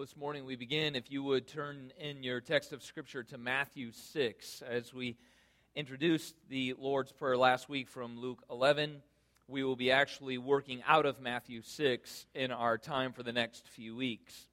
this morning we begin, if you would turn in your text of Scripture to Matthew 6. As we introduced the Lord's Prayer last week from Luke 11, we will be actually working out of Matthew 6 in our time for the next few weeks.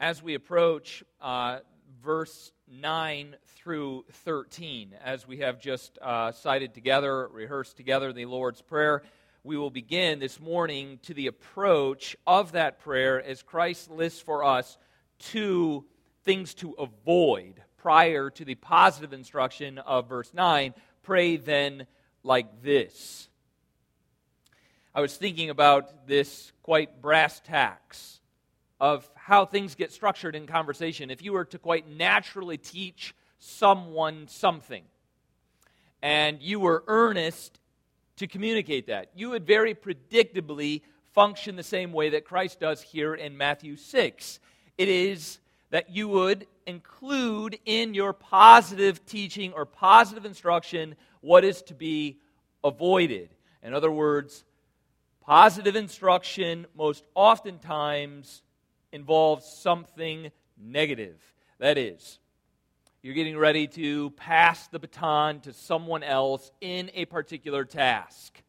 As we approach uh, verse 9 through 13, as we have just uh, cited together, rehearsed together the Lord's Prayer, we will begin this morning to the approach of that prayer as Christ lists for us two things to avoid prior to the positive instruction of verse 9. Pray then like this. I was thinking about this quite brass tacks of how things get structured in conversation. If you were to quite naturally teach someone something, and you were earnest to communicate that. You would very predictably function the same way that Christ does here in Matthew 6. It is that you would include in your positive teaching or positive instruction what is to be avoided. In other words, positive instruction most oftentimes involves something negative. That is, you're getting ready to pass the baton to someone else in a particular task.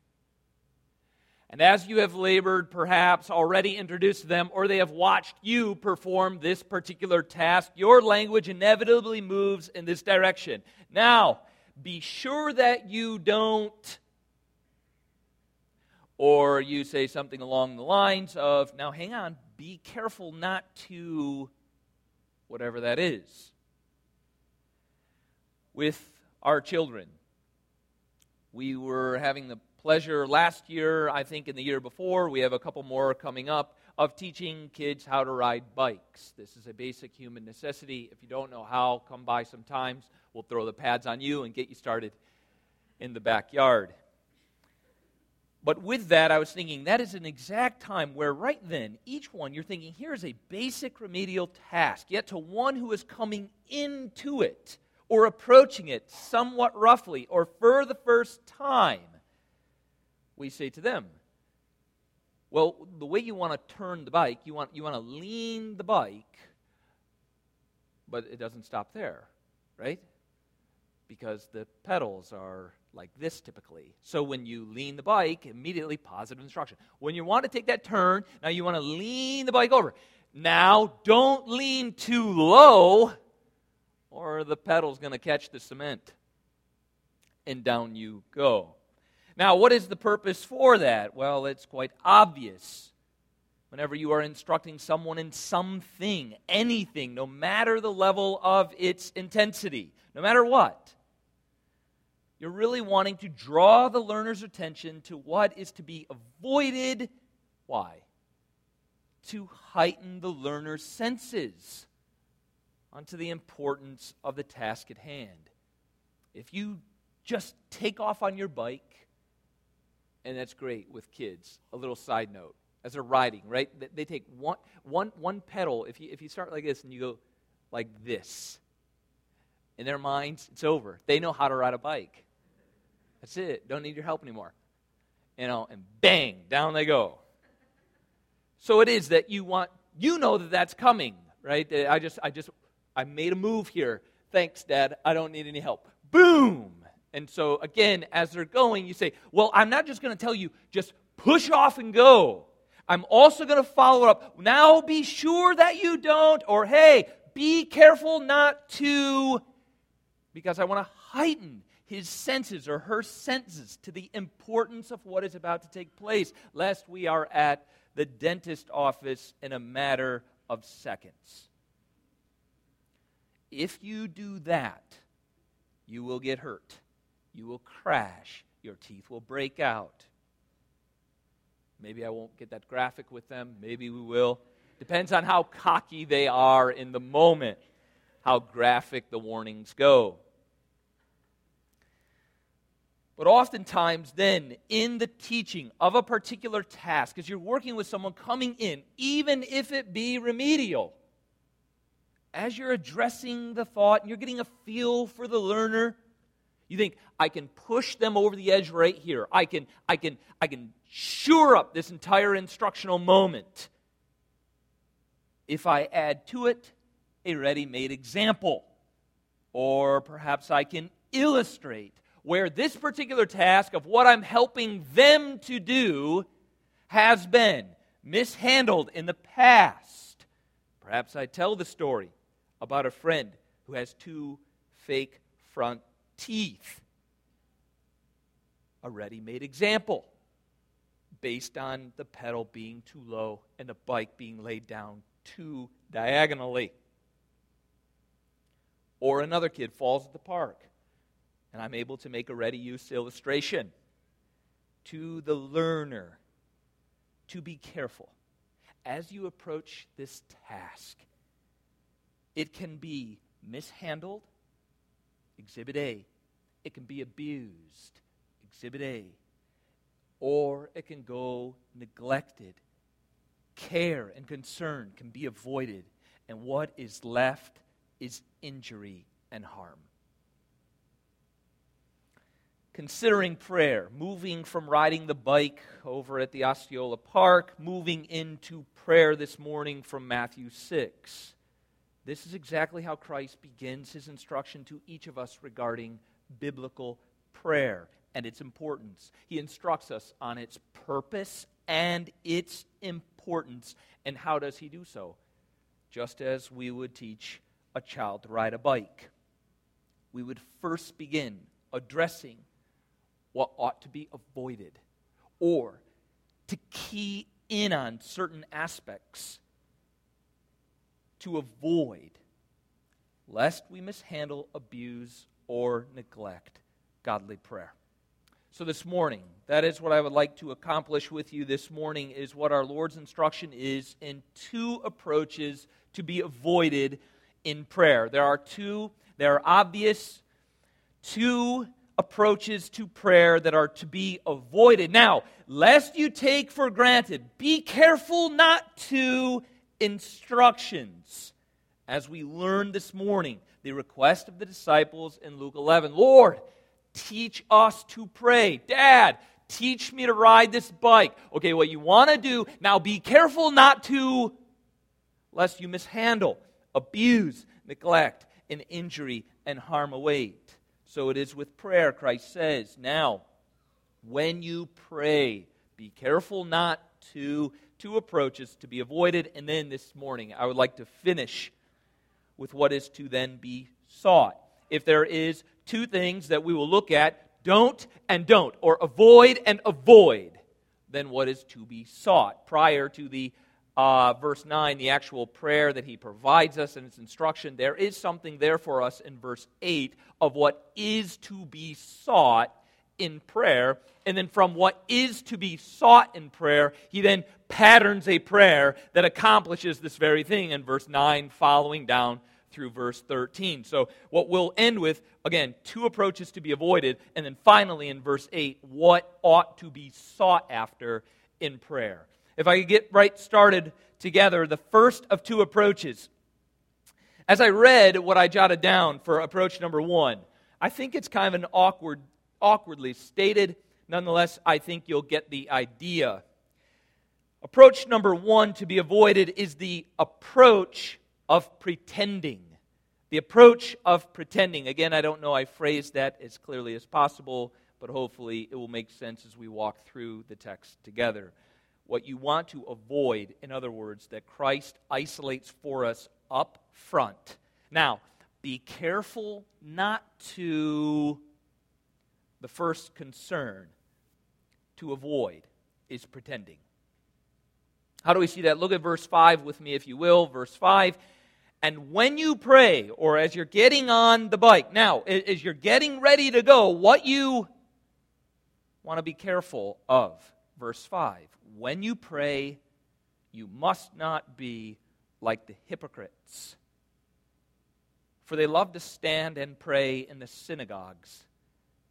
And as you have labored, perhaps already introduced them, or they have watched you perform this particular task, your language inevitably moves in this direction. Now, be sure that you don't. Or you say something along the lines of, now hang on, be careful not to, whatever that is with our children. We were having the pleasure last year, I think in the year before, we have a couple more coming up, of teaching kids how to ride bikes. This is a basic human necessity. If you don't know how, come by sometimes. We'll throw the pads on you and get you started in the backyard. But with that, I was thinking that is an exact time where, right then, each one you're thinking, here is a basic remedial task. Yet to one who is coming into it, or approaching it somewhat roughly or for the first time, we say to them, well, the way you want to turn the bike, you want, you want to lean the bike, but it doesn't stop there, right? Because the pedals are like this typically. So when you lean the bike, immediately positive instruction. When you want to take that turn, now you want to lean the bike over. Now, don't lean too low or the pedal's going to catch the cement. And down you go. Now, what is the purpose for that? Well, it's quite obvious. Whenever you are instructing someone in something, anything, no matter the level of its intensity, no matter what, you're really wanting to draw the learner's attention to what is to be avoided. Why? To heighten the learner's senses onto the importance of the task at hand. If you just take off on your bike, and that's great with kids, a little side note, as they're riding, right? They take one, one, one pedal. If you, if you start like this and you go like this, in their minds, it's over. They know how to ride a bike. That's it. Don't need your help anymore. You know, and bang, down they go. So it is that you want, you know that that's coming, right? I just, I just I made a move here. Thanks, Dad. I don't need any help. Boom! And so, again, as they're going, you say, Well, I'm not just going to tell you, just push off and go. I'm also going to follow up. Now be sure that you don't, or hey, be careful not to, because I want to heighten his senses or her senses to the importance of what is about to take place, lest we are at the dentist office in a matter of seconds. If you do that, you will get hurt. You will crash. Your teeth will break out. Maybe I won't get that graphic with them. Maybe we will. Depends on how cocky they are in the moment, how graphic the warnings go. But oftentimes, then, in the teaching of a particular task, as you're working with someone coming in, even if it be remedial, as you're addressing the thought and you're getting a feel for the learner, you think, I can push them over the edge right here. I can, I can, I can sure up this entire instructional moment if I add to it a ready made example. Or perhaps I can illustrate where this particular task of what I'm helping them to do has been mishandled in the past. Perhaps I tell the story about a friend who has two fake front teeth. A ready made example based on the pedal being too low and the bike being laid down too diagonally. Or another kid falls at the park, and I'm able to make a ready use illustration to the learner to be careful as you approach this task. It can be mishandled, Exhibit A. It can be abused, Exhibit A. Or it can go neglected. Care and concern can be avoided, and what is left is injury and harm. Considering prayer, moving from riding the bike over at the Osceola Park, moving into prayer this morning from Matthew 6. This is exactly how Christ begins his instruction to each of us regarding biblical prayer and its importance. He instructs us on its purpose and its importance. And how does he do so? Just as we would teach a child to ride a bike. We would first begin addressing what ought to be avoided or to key in on certain aspects to avoid lest we mishandle, abuse, or neglect godly prayer. So this morning, that is what I would like to accomplish with you this morning is what our Lord's instruction is in two approaches to be avoided in prayer. There are two, there are obvious two approaches to prayer that are to be avoided. Now, lest you take for granted, be careful not to instructions. As we learned this morning, the request of the disciples in Luke 11 Lord, teach us to pray. Dad, teach me to ride this bike. Okay, what you want to do, now be careful not to, lest you mishandle abuse, neglect, and injury and harm await. So it is with prayer, Christ says. Now, when you pray, be careful not to two approaches to be avoided. And then this morning, I would like to finish with what is to then be sought. If there is two things that we will look at, don't and don't, or avoid and avoid, then what is to be sought prior to the uh, verse 9, the actual prayer that he provides us in its instruction, there is something there for us in verse 8 of what is to be sought in prayer. And then from what is to be sought in prayer, he then patterns a prayer that accomplishes this very thing in verse 9, following down through verse 13. So, what we'll end with, again, two approaches to be avoided. And then finally in verse 8, what ought to be sought after in prayer. If I could get right started together, the first of two approaches. As I read what I jotted down for approach number one, I think it's kind of an awkward, awkwardly stated. Nonetheless, I think you'll get the idea. Approach number one to be avoided is the approach of pretending. The approach of pretending. Again, I don't know I phrased that as clearly as possible, but hopefully it will make sense as we walk through the text together what you want to avoid, in other words, that Christ isolates for us up front. Now, be careful not to, the first concern to avoid is pretending. How do we see that? Look at verse 5 with me, if you will. Verse 5. And when you pray, or as you're getting on the bike, now, as you're getting ready to go, what you want to be careful of. Verse 5 when you pray, you must not be like the hypocrites. For they love to stand and pray in the synagogues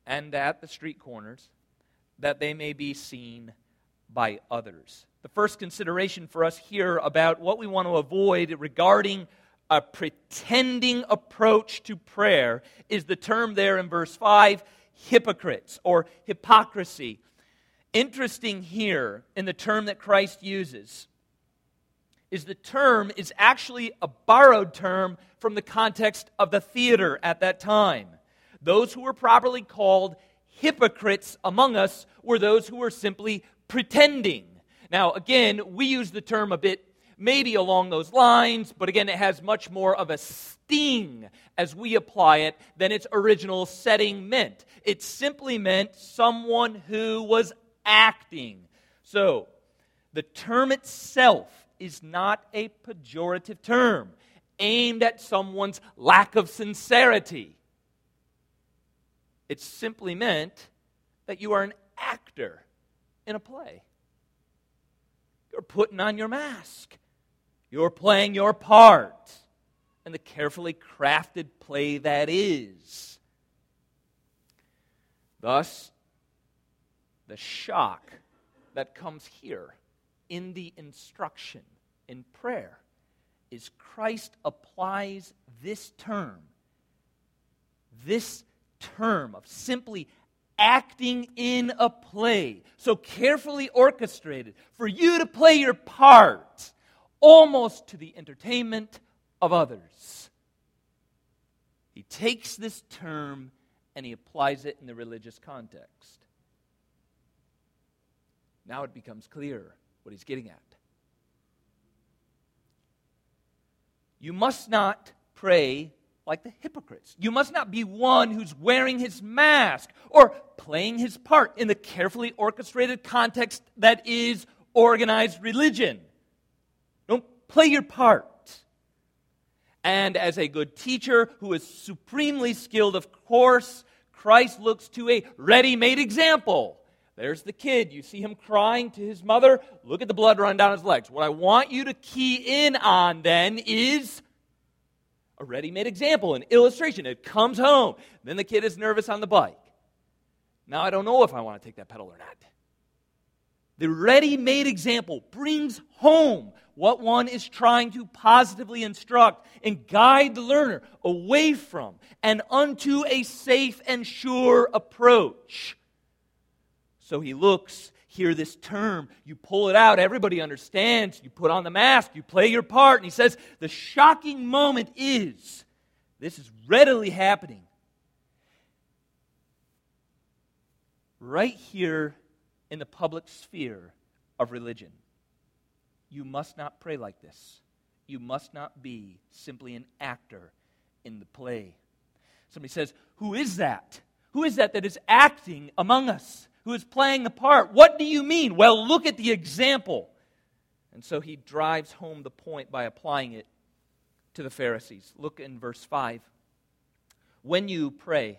and at the street corners, that they may be seen by others. The first consideration for us here about what we want to avoid regarding a pretending approach to prayer is the term there in verse 5 hypocrites or hypocrisy interesting here in the term that Christ uses is the term is actually a borrowed term from the context of the theater at that time. Those who were properly called hypocrites among us were those who were simply pretending. Now, again, we use the term a bit maybe along those lines, but again, it has much more of a sting as we apply it than its original setting meant. It simply meant someone who was acting. So, the term itself is not a pejorative term aimed at someone's lack of sincerity. It simply meant that you are an actor in a play. You're putting on your mask. You're playing your part in the carefully crafted play that is. Thus, the shock that comes here in the instruction in prayer is Christ applies this term, this term of simply acting in a play, so carefully orchestrated for you to play your part, almost to the entertainment of others. He takes this term and he applies it in the religious context. Now it becomes clear what he's getting at. You must not pray like the hypocrites. You must not be one who's wearing his mask or playing his part in the carefully orchestrated context that is organized religion. Don't play your part. And as a good teacher who is supremely skilled, of course, Christ looks to a ready made example. There's the kid. You see him crying to his mother. Look at the blood run down his legs. What I want you to key in on then is ready made example, an illustration. It comes home. Then the kid is nervous on the bike. Now I don't know if I want to take that pedal or not. The ready made example brings home what one is trying to positively instruct and guide the learner away from and unto a safe and sure approach. So he looks, hear this term, you pull it out, everybody understands, you put on the mask, you play your part, and he says, the shocking moment is this is readily happening. Right here in the public sphere of religion. You must not pray like this. You must not be simply an actor in the play. Somebody says, Who is that? Who is that that is acting among us? Who is playing the part. What do you mean? Well, look at the example. And so he drives home the point by applying it to the Pharisees. Look in verse 5. When you pray,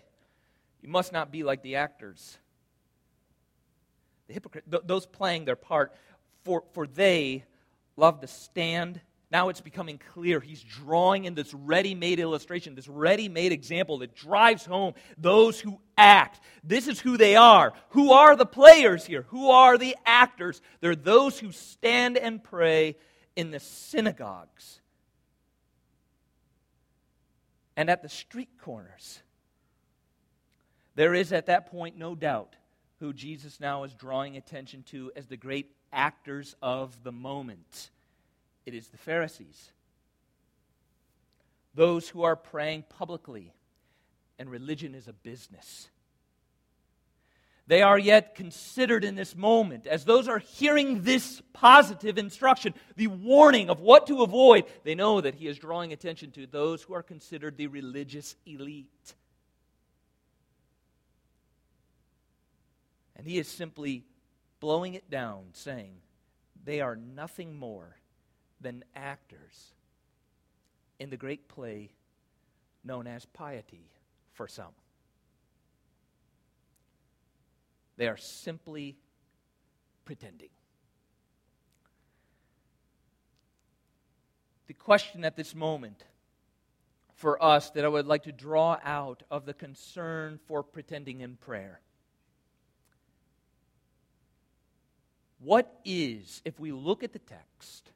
you must not be like the actors, the hypocrite, th- those playing their part, for, for they love to stand now it's becoming clear. He's drawing in this ready made illustration, this ready made example that drives home those who act. This is who they are. Who are the players here? Who are the actors? They're those who stand and pray in the synagogues and at the street corners. There is at that point no doubt who Jesus now is drawing attention to as the great actors of the moment it is the Pharisees. Those who are praying publicly, and religion is a business. They are yet considered in this moment, as those are hearing this positive instruction, the warning of what to avoid, they know that he is drawing attention to those who are considered the religious elite. And he is simply blowing it down, saying, they are nothing more than actors in the great play known as piety for some. They are simply pretending. The question at this moment for us that I would like to draw out of the concern for pretending in prayer. What is, if we look at the text,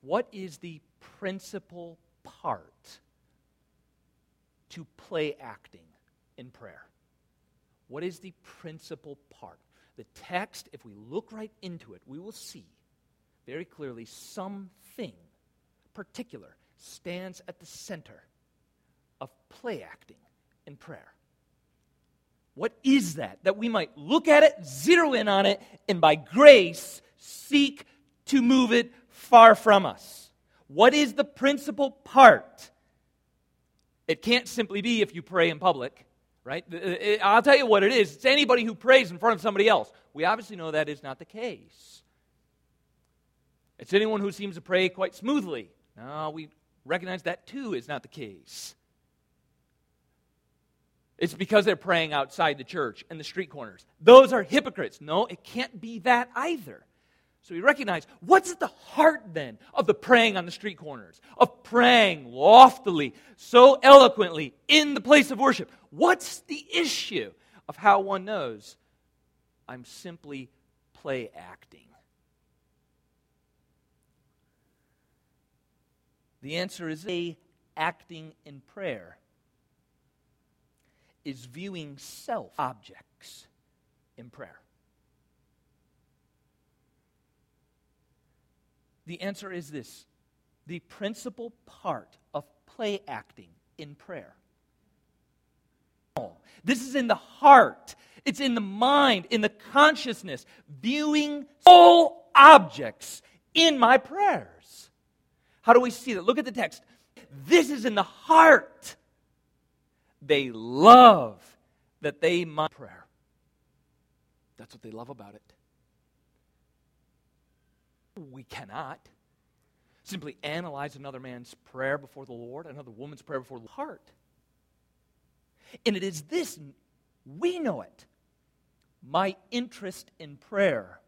what is the principal part to play acting in prayer? What is the principal part? The text, if we look right into it, we will see very clearly something particular stands at the center of play acting in prayer. What is that? That we might look at it, zero in on it, and by grace seek to move it far from us. What is the principal part? It can't simply be if you pray in public, right? Uh, uh, uh, I'll tell you what it is. It's anybody who prays in front of somebody else. We obviously know that is not the case. It's anyone who seems to pray quite smoothly. No, we recognize that too is not the case. It's because they're praying outside the church and the street corners. Those are hypocrites. No, it can't be that either. So we recognize what's at the heart then of the praying on the street corners, of praying loftily, so eloquently in the place of worship. What's the issue of how one knows I'm simply play acting? The answer is A, acting in prayer is viewing self objects in prayer. The answer is this the principal part of play acting in prayer. This is in the heart, it's in the mind, in the consciousness, viewing all objects in my prayers. How do we see that? Look at the text. This is in the heart they love that they might prayer. That's what they love about it. We cannot simply analyze another man's prayer before the Lord, another woman's prayer before the heart. And it is this, we know it. My interest in prayer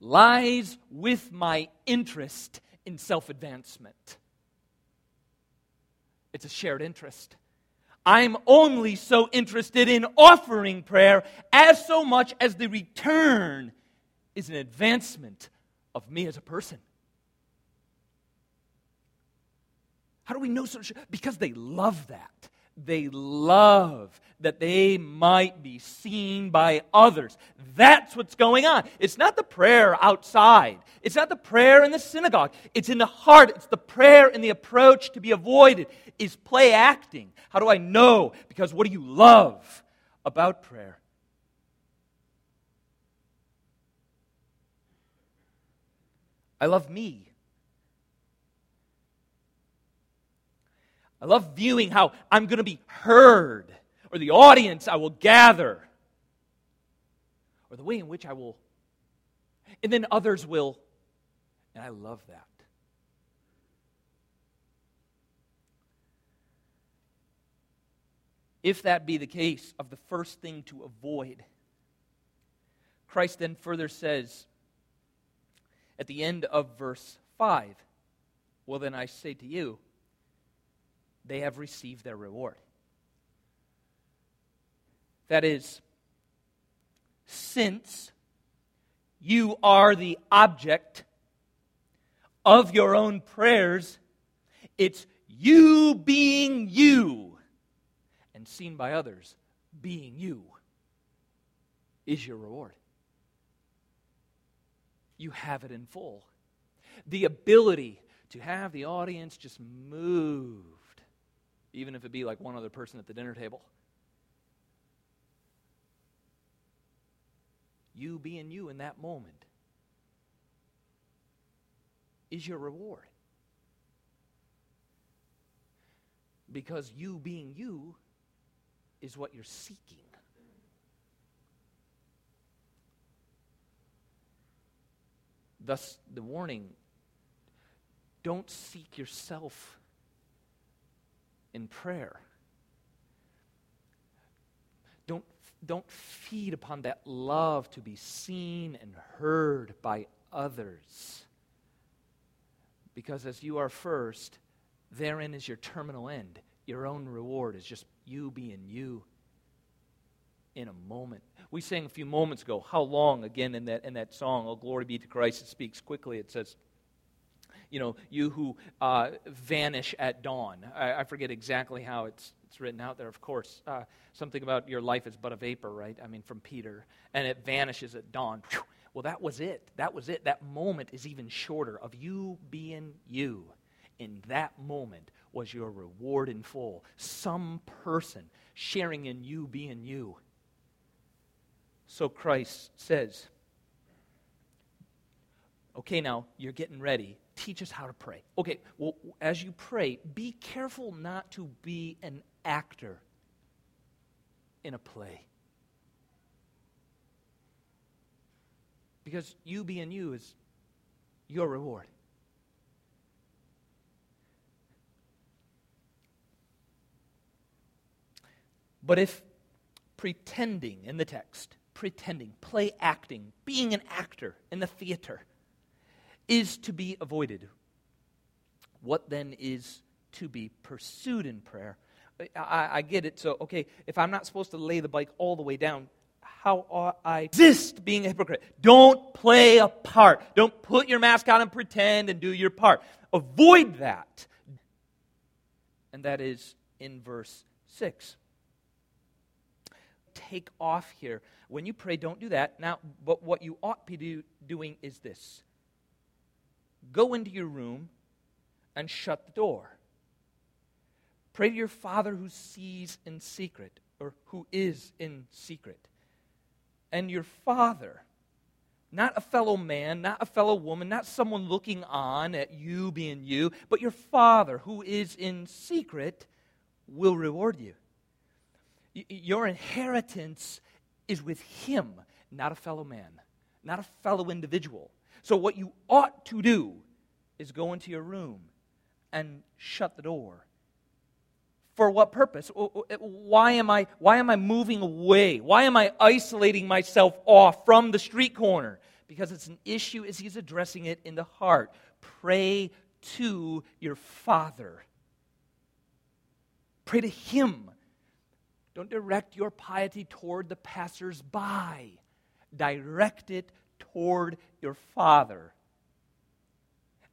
lies with my interest in self advancement. It's a shared interest. I'm only so interested in offering prayer as so much as the return is an advancement of me as a person. How do we know so? Because they love that they love that they might be seen by others. That's what's going on. It's not the prayer outside, it's not the prayer in the synagogue. It's in the heart. It's the prayer and the approach to be avoided is play acting. How do I know? Because what do you love about prayer? I love me. I love viewing how I'm going to be heard, or the audience I will gather, or the way in which I will, and then others will. And I love that. If that be the case, of the first thing to avoid, Christ then further says at the end of verse 5 Well, then I say to you, they have received their reward. That is, since you are the object of your own prayers, it's you being you and seen by others being you is your reward. You have it in full. The ability to have the audience just moved, even if it be like one other person at the dinner table. You being you in that moment is your reward. Because you being you is what you're seeking. Thus, the warning don't seek yourself in prayer. Don't, don't feed upon that love to be seen and heard by others. Because as you are first, therein is your terminal end. Your own reward is just you being you in a moment. We sang a few moments ago, how long, again, in that, in that song, Oh, glory be to Christ, it speaks quickly. It says, you know, you who uh, vanish at dawn. I, I, forget exactly how it's, it's written out there, of course. Uh, something about your life is but a vapor, right? I mean, from Peter. And it vanishes at dawn. Well, that was it. That was it. That moment is even shorter of you being you. In that moment was your reward in full. Some person sharing in you being you. So Christ says, Okay, now you're getting ready. Teach us how to pray. Okay, well, as you pray, be careful not to be an actor in a play. Because you being you is your reward. But if pretending in the text, pretending, play acting, being an actor in the theater, is to be avoided. What then is to be pursued in prayer? I, I, get it. So, okay, if I'm not supposed to lay the bike all the way down, how ought I resist being a hypocrite? Don't play a part. Don't put your mask on and pretend and do your part. Avoid that. And that is in verse 6. Take off here. When you pray, don't do that. Now, but what you ought to be do, doing is this Go into your room and shut the door. Pray to your Father who sees in secret, or who is in secret. And your Father, not a fellow man, not a fellow woman, not someone looking on at you being you, but your Father who is in secret will reward you. Your inheritance is with Him, not a fellow man, not a fellow individual. So, what you ought to do is go into your room and shut the door. For what purpose? Why am I, why am I moving away? Why am I isolating myself off from the street corner? Because it's an issue as he's addressing it in the heart. Pray to your Father. Pray to Him. Don't direct your piety toward the passersby. Direct it toward your Father.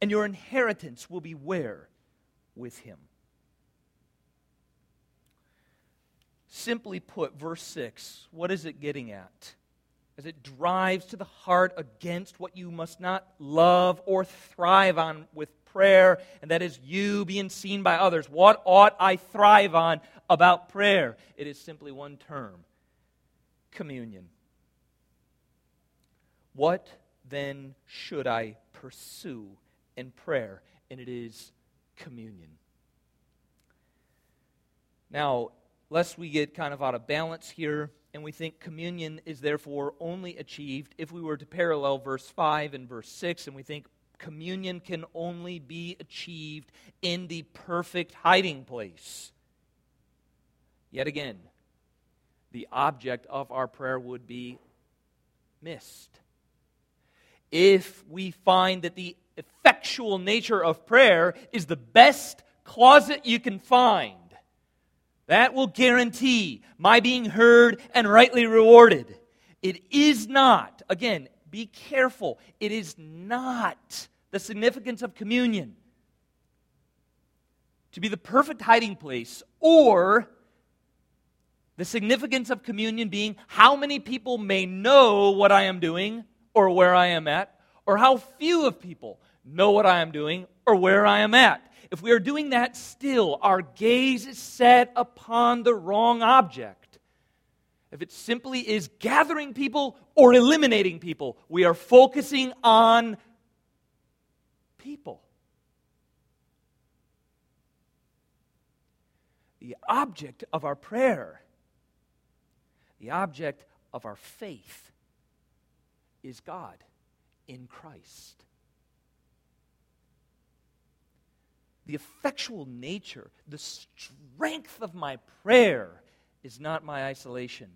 And your inheritance will be where? With Him. Simply put, verse 6, what is it getting at? As it drives to the heart against what you must not love or thrive on with prayer, and that is you being seen by others. What ought I thrive on about prayer? It is simply one term communion. What then should I pursue in prayer? And it is communion. Now, lest we get kind of out of balance here and we think communion is therefore only achieved if we were to parallel verse 5 and verse 6 and we think communion can only be achieved in the perfect hiding place. Yet again, the object of our prayer would be missed if we find that the effectual nature of prayer is the best closet you can find, that will guarantee my being heard and rightly rewarded. It is not, again, be careful, it is not the significance of communion to be the perfect hiding place or the significance of communion being how many people may know what I am doing or where I am at, or how few of people know what I am doing or where I am at. If we are doing that still, our gaze is set upon the wrong object. If it simply is gathering people or eliminating people, we are focusing on people. The object of our prayer, the object of our faith, is God in Christ. The effectual nature, the strength of my prayer is not my isolation.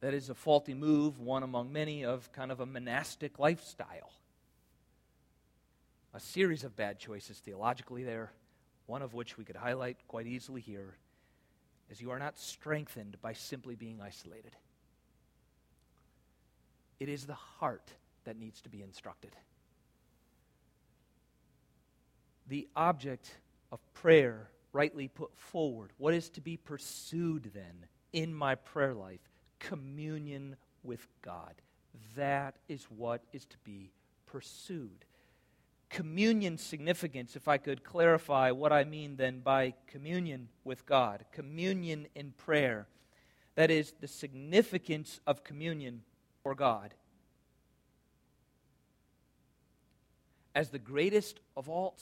That is a faulty move, one among many, of kind of a monastic lifestyle. A series of bad choices theologically there, one of which we could highlight quite easily here is you are not strengthened by simply being isolated. It is the heart that needs to be instructed. The object of prayer, rightly put forward, what is to be pursued then, in my prayer life communion with God. That is what is to be pursued. Communion significance, if I could clarify what I mean then by communion with God, communion in prayer. That is the significance of communion for God. As the greatest of all,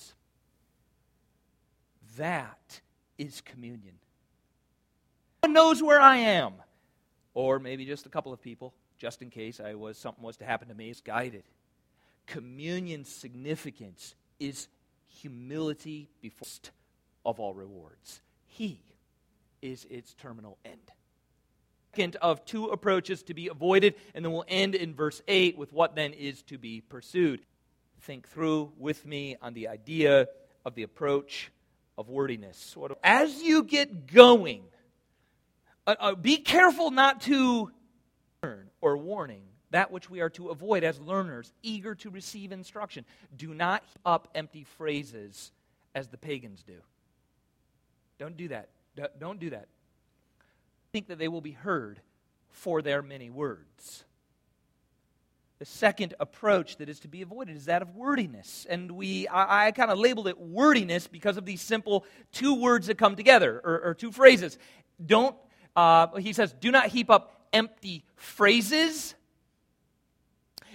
that is communion. No one knows where I am, or maybe just a couple of people, just in case I was something was to happen to me. It's guided. Communion significance is humility before of all rewards. He is its terminal end. Second of two approaches to be avoided, and then we'll end in verse 8 with what then is to be pursued. Think through with me on the idea of the approach of wordiness. As you get going, uh, uh, be careful not to learn or warning that which we are to avoid as learners, eager to receive instruction. Do not heap up empty phrases as the pagans do. Don't do that. Don't do that. Think that they will be heard for their many words. The second approach that is to be avoided is that of wordiness. And we, I, I kind of labeled it wordiness because of these simple two words that come together, or, or two phrases. Don't, uh, he says, do not heap up empty phrases.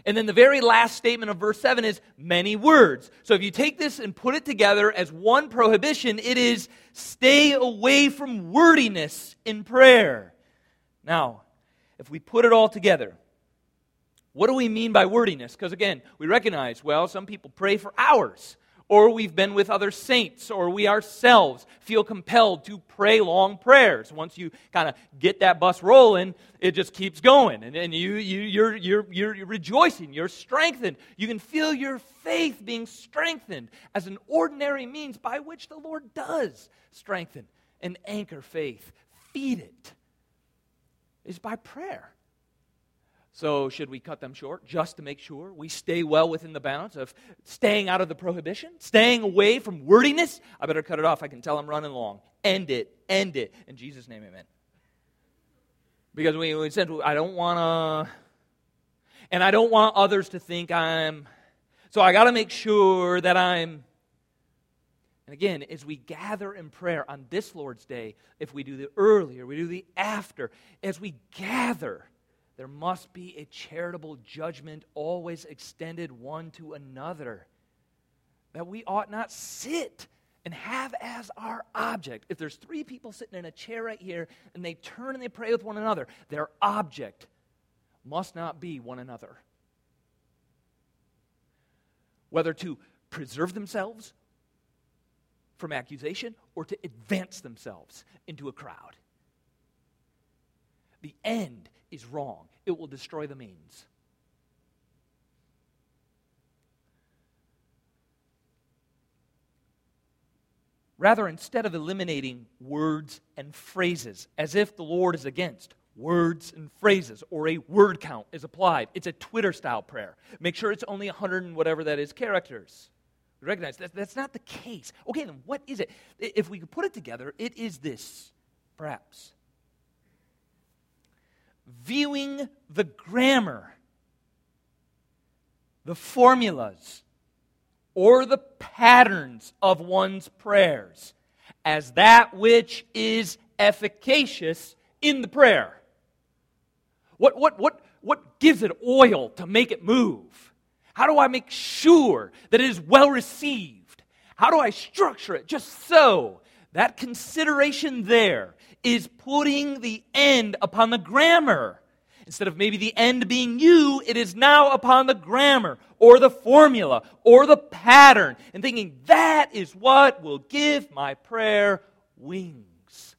And then the very last statement of verse 7 is many words. So if you take this and put it together as one prohibition, it is stay away from wordiness in prayer. Now, if we put it all together, what do we mean by wordiness? Because again, we recognize, well, some people pray for hours, or we've been with other saints, or we ourselves feel compelled to pray long prayers. Once you kind of get that bus rolling, it just keeps going. And, and you, you, you're, you're, you're rejoicing, you're strengthened. You can feel your faith being strengthened as an ordinary means by which the Lord does strengthen and anchor faith. Feed it is by prayer. So, should we cut them short just to make sure we stay well within the bounds of staying out of the prohibition, staying away from wordiness? I better cut it off. I can tell I'm running long. End it. End it. In Jesus' name, amen. Because we, we said, I don't want to, and I don't want others to think I'm, so I got to make sure that I'm. And again, as we gather in prayer on this Lord's Day, if we do the earlier, we do the after, as we gather, there must be a charitable judgment always extended one to another. That we ought not sit and have as our object. If there's three people sitting in a chair right here and they turn and they pray with one another, their object must not be one another. Whether to preserve themselves from accusation or to advance themselves into a crowd. The end is wrong, it will destroy the means. Rather, instead of eliminating words and phrases as if the Lord is against words and phrases or a word count is applied, it's a Twitter style prayer. Make sure it's only 100 and whatever that is characters. Recognize that that's not the case. Okay, then what is it? If we could put it together, it is this, perhaps viewing the grammar, the formulas, or the patterns of one's prayers as that which is efficacious in the prayer. What, what, what, what gives it oil to make it move? How do I make sure that it is well received? How do I structure it just so that consideration there is putting the end upon the grammar. Instead of maybe the end being you, it is now upon the grammar or the formula or the pattern and thinking that is what will give my prayer wings.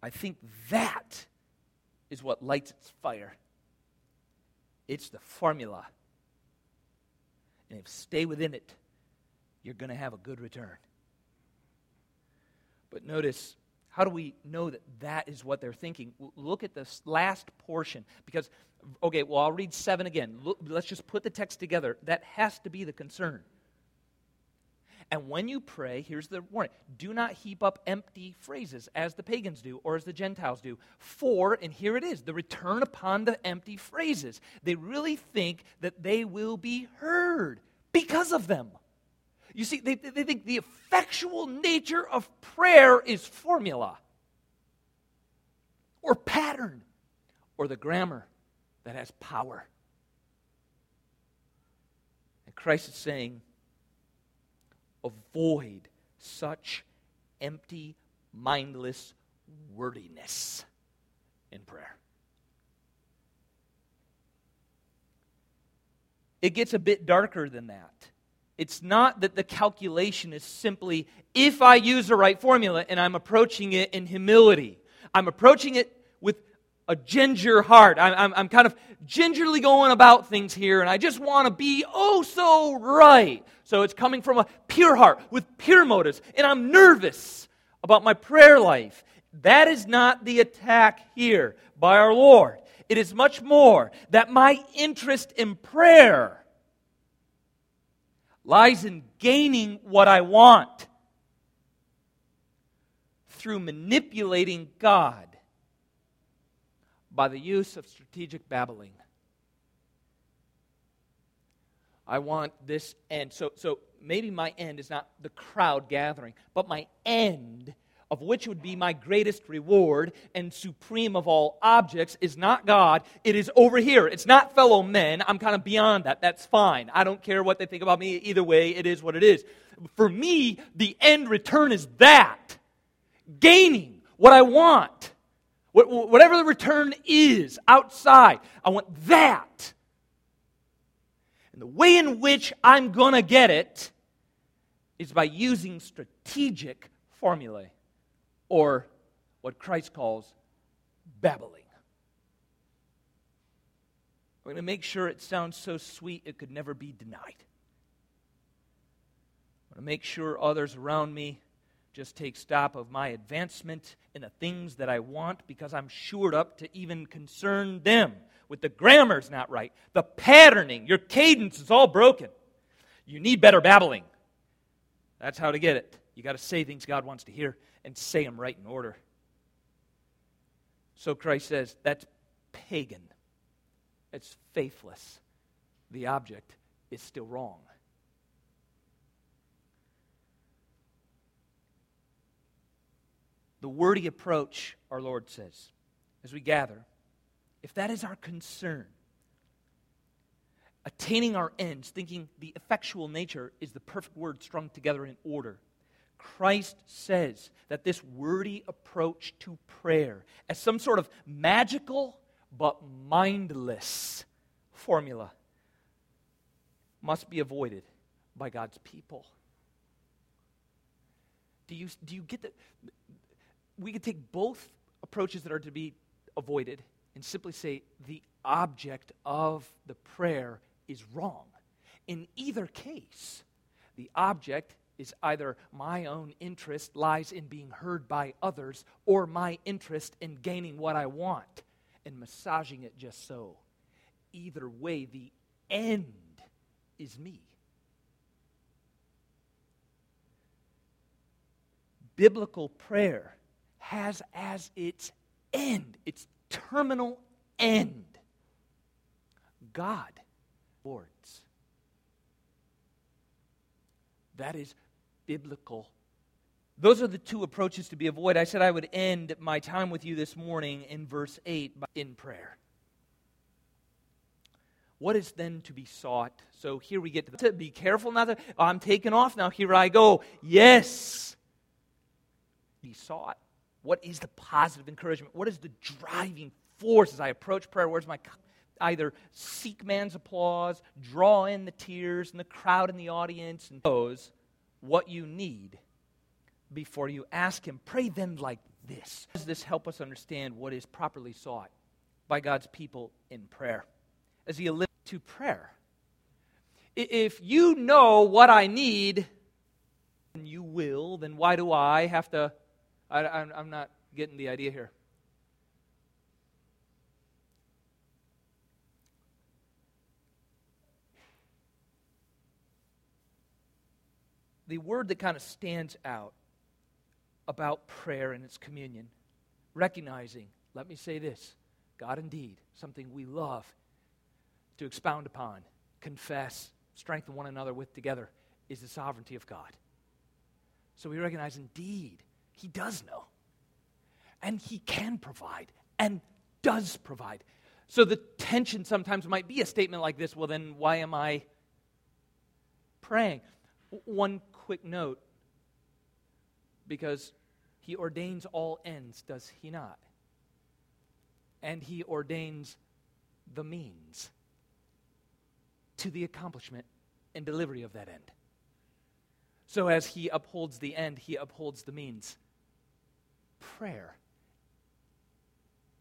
I think that is what lights its fire. It's the formula and if stay within it, you're going to have a good return. But notice, how do we know that that is what they're thinking? Look at this last portion. Because, okay, well, I'll read seven again. Look, let's just put the text together. That has to be the concern. And when you pray, here's the warning do not heap up empty phrases as the pagans do or as the Gentiles do. For, and here it is, the return upon the empty phrases. They really think that they will be heard because of them. You see, they, they think the effectual nature of prayer is formula or pattern or the grammar that has power. And Christ is saying, avoid such empty, mindless wordiness in prayer. It gets a bit darker than that. It's not that the calculation is simply if I use the right formula and I'm approaching it in humility. I'm approaching it with a ginger heart. I'm, I'm, I'm kind of gingerly going about things here, and I just want to be oh so right. So it's coming from a pure heart with pure motives, and I'm nervous about my prayer life. That is not the attack here by our Lord. It is much more that my interest in prayer lies in gaining what I want through manipulating God by the use of strategic babbling. I want this end. So, so maybe my end is not the crowd gathering, but my end, of which would be my greatest reward and supreme of all objects, is not God. It is over here. It's not fellow men. I'm kind of beyond that. That's fine. I don't care what they think about me. Either way, it is what it is. For me, the end return is that gaining what I want. Whatever the return is outside, I want that. And the way in which I'm going to get it is by using strategic formulae, or what Christ calls babbling. We're going to make sure it sounds so sweet it could never be denied. I'm going to make sure others around me just take stock of my advancement in the things that I want because I'm shored up to even concern them with the grammar's not right, the patterning, your cadence is all broken. You need better babbling. That's how to get it. You got to say things God wants to hear and say them right in order. So Christ says that's pagan. It's faithless. The object is still wrong. The wordy approach, our Lord says, as we gather, if that is our concern, attaining our ends, thinking the effectual nature is the perfect word strung together in order. Christ says that this wordy approach to prayer, as some sort of magical but mindless formula, must be avoided by God's people. Do you, do you get that? We could take both approaches that are to be avoided and simply say the object of the prayer is wrong. In either case, the object is either my own interest lies in being heard by others or my interest in gaining what I want and massaging it just so. Either way, the end is me. Biblical prayer has as its end, its terminal end. God, Lord's. That is biblical. Those are the two approaches to be avoided. I said I would end my time with you this morning in verse 8 in prayer. What is then to be sought? So here we get to, the, be careful to, oh, I'm taking off now, here I go. Yes. Be sought. What is the positive encouragement? What is the driving force as I approach prayer? Where's my either seek man's applause, draw in the tears and the crowd in the audience, and knows what you need before you ask Him. Pray then like this. Does this help us understand what is properly sought by God's people in prayer? As He alludes to prayer. If you know what I need, and you will, then why do I have to I, am not getting the idea here. the word that kind of stands out about prayer and its communion, recognizing, let me say this God indeed, something we love to expound upon, confess, strengthen one another with together, is the sovereignty of God. So we recognize indeed, He does know. And He can provide and does provide. So the tension sometimes might be a statement like this well, then why am I praying? One quick note because He ordains all ends, does He not? And He ordains the means to the accomplishment and delivery of that end. So, as He upholds the end, He upholds the means. Prayer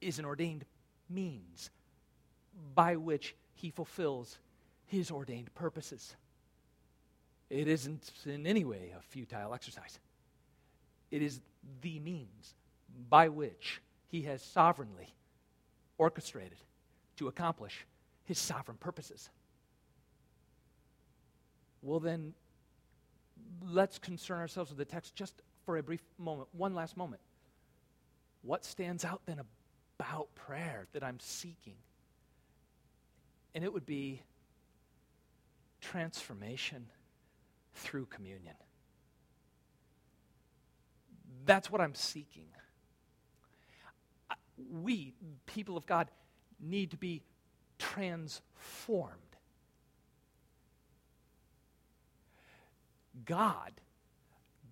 is an ordained means by which He fulfills His ordained purposes. It isn't in any way a futile exercise. It is the means by which He has sovereignly orchestrated to accomplish His sovereign purposes. Well, then, let's concern ourselves with the text just for a brief moment, one last moment. What stands out then about prayer that I'm seeking? And it would be transformation through communion. That's what I'm seeking. We, people of God, need to be transformed. God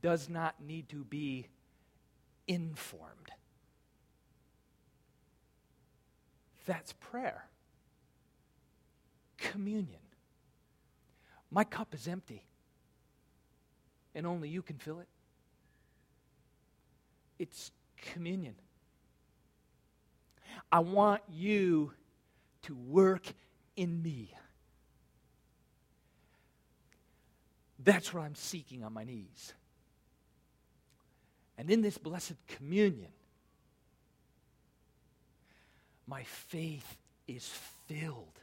does not need to be informed. That's prayer. Communion. My cup is empty, and only you can fill it. It's communion. I want you to work in me. That's what I'm seeking on my knees. And in this blessed communion, my faith is filled,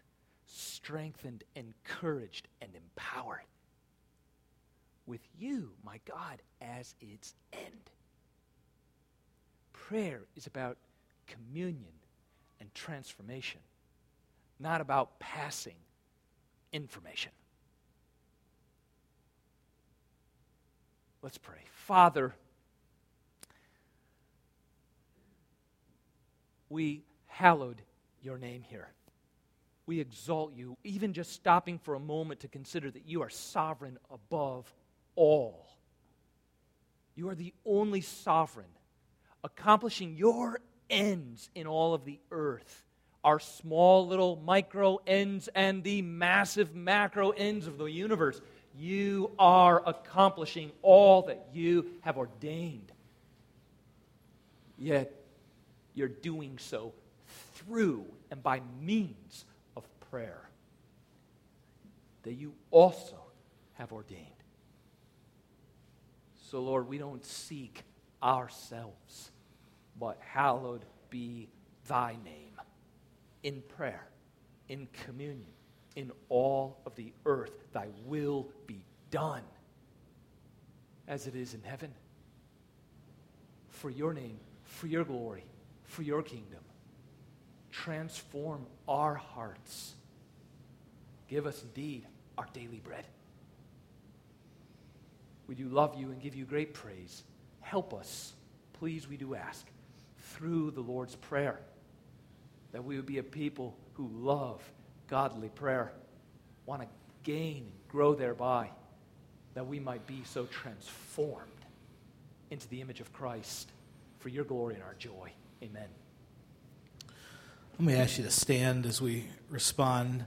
strengthened, encouraged, and empowered with you, my God, as its end. Prayer is about communion and transformation, not about passing information. Let's pray. Father, we hallowed your name here. We exalt you, even just stopping for a moment to consider that you are sovereign above all. You are the only sovereign, accomplishing your ends in all of the earth. Our small little micro ends and the massive macro ends of the universe you are accomplishing all that you have ordained. Yet, you're doing so through and by means of prayer that you also have ordained. So, Lord, we don't seek ourselves, but hallowed be thy name in prayer, in communion in all of the earth. Thy will be done as it is in heaven. For your name, for your glory, for your kingdom. Transform our hearts. Give us indeed our daily bread. We do love you and give you great praise. Help us, please, we do ask, through the Lord's Prayer, that we would be a people who love godly prayer, want to gain and grow thereby, that we might be so transformed into the image of Christ for your glory and our joy. Amen. Let me ask you to stand as we respond